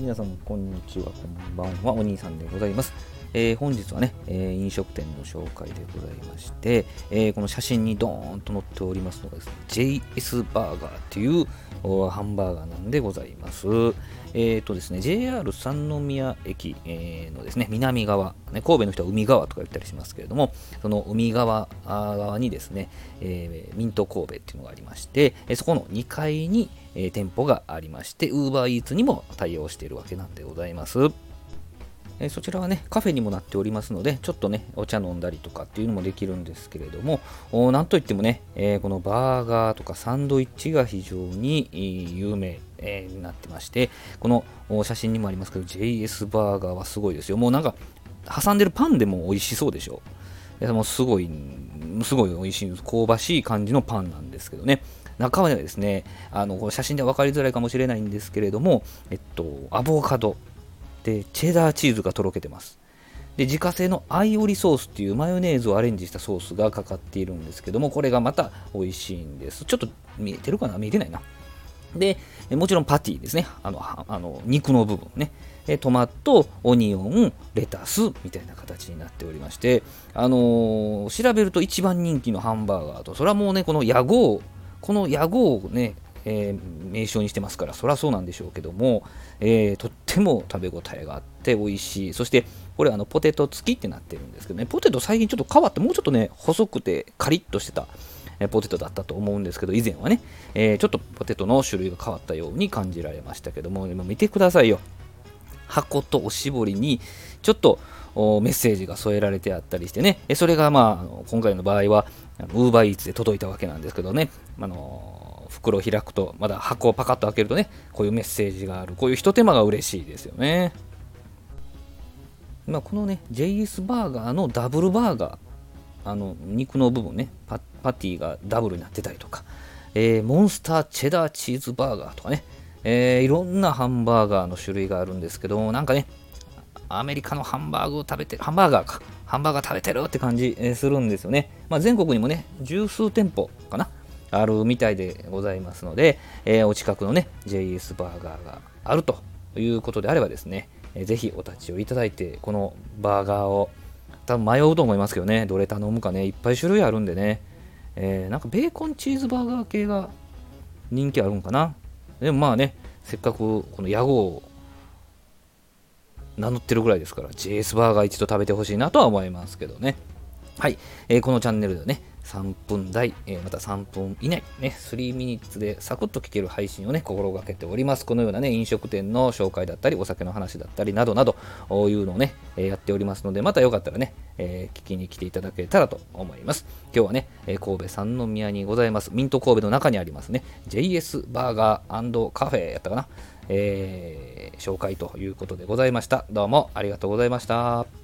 皆さん、こんにちは、こんばんは、お兄さんでございます。えー、本日はね、え、飲食店の紹介でございまして、え、この写真にドーンと載っておりますのがですね、JS バーガーというハンバーガーなんでございます。えっ、とですね、JR 三宮駅、えのですね、南側、ね、神戸の人は海側とか言ったりしますけれども、その海側側にですね、えミント神戸っていうのがありまして、えそこの2階に、え店舗がありまして、UberEats にも対応しているわけなんでございます。えそちらはね、カフェにもなっておりますので、ちょっとね、お茶飲んだりとかっていうのもできるんですけれども、なんといってもね、えー、このバーガーとかサンドイッチが非常に有名、えー、になってまして、この写真にもありますけど、JS バーガーはすごいですよ。もうなんか、挟んでるパンでも美味しそうでしょ。もうすごい、すごい美味しい、香ばしい感じのパンなんですけどね。中はですね、あの写真では分かりづらいかもしれないんですけれども、えっと、アボカド、でチェダーチーズがとろけてます。で自家製のアイオリソースっていうマヨネーズをアレンジしたソースがかかっているんですけどもこれがまた美味しいんです。ちょっと見えてるかな？見えてないな。でもちろんパティですね。あのあの肉の部分ね。トマト、オニオン、レタスみたいな形になっておりまして、あのー、調べると一番人気のハンバーガーと、それはもうね、この屋号、この屋号をね、えー、名称にしてますから、そりゃそうなんでしょうけども、えー、とっても食べ応えがあって美味しい。そして、これあのポテト付きってなってるんですけどね、ポテト最近ちょっと変わって、もうちょっとね、細くてカリッとしてたポテトだったと思うんですけど、以前はね、えー、ちょっとポテトの種類が変わったように感じられましたけども、今見てくださいよ。箱とおしぼりに、ちょっとメッセージが添えられてあったりしてね、それがまあ、今回の場合は、ウーバーイーツで届いたわけなんですけどね、あの袋を開くと、まだ箱をパカッと開けるとね、こういうメッセージがある。こういうひと手間が嬉しいですよね。まあ、このね、JS バーガーのダブルバーガー、あの肉の部分ねパ、パティがダブルになってたりとか、えー、モンスターチェダーチーズバーガーとかね、えー、いろんなハンバーガーの種類があるんですけど、なんかね、アメリカのハンバーグを食べてる、ハンバーガーか、ハンバーガー食べてるって感じ、するんですよね。まあ、全国にもね、十数店舗かな、あるみたいでございますので、えー、お近くのね、JS バーガーがあるということであればですね、えー、ぜひお立ち寄りいただいて、このバーガーを、多分迷うと思いますけどね、どれ頼むかね、いっぱい種類あるんでね、えー、なんかベーコンチーズバーガー系が人気あるんかな。でもまあね、せっかくこの屋号を名乗ってるぐらいですから、JS バーガー一度食べてほしいなとは思いますけどね。はい、えー、このチャンネルではね、3分台、えー、また3分以内、ね、3ミニッツでサクッと聞ける配信をね、心がけております。このようなね、飲食店の紹介だったり、お酒の話だったりなどなど、いうのをね、えー、やっておりますので、またよかったらね、えー、聞きに来ていただけたらと思います。今日はね、え神戸三宮にございます、ミント神戸の中にありますね、JS バーガーカフェやったかな、え紹介ということでございました。どうもありがとうございました。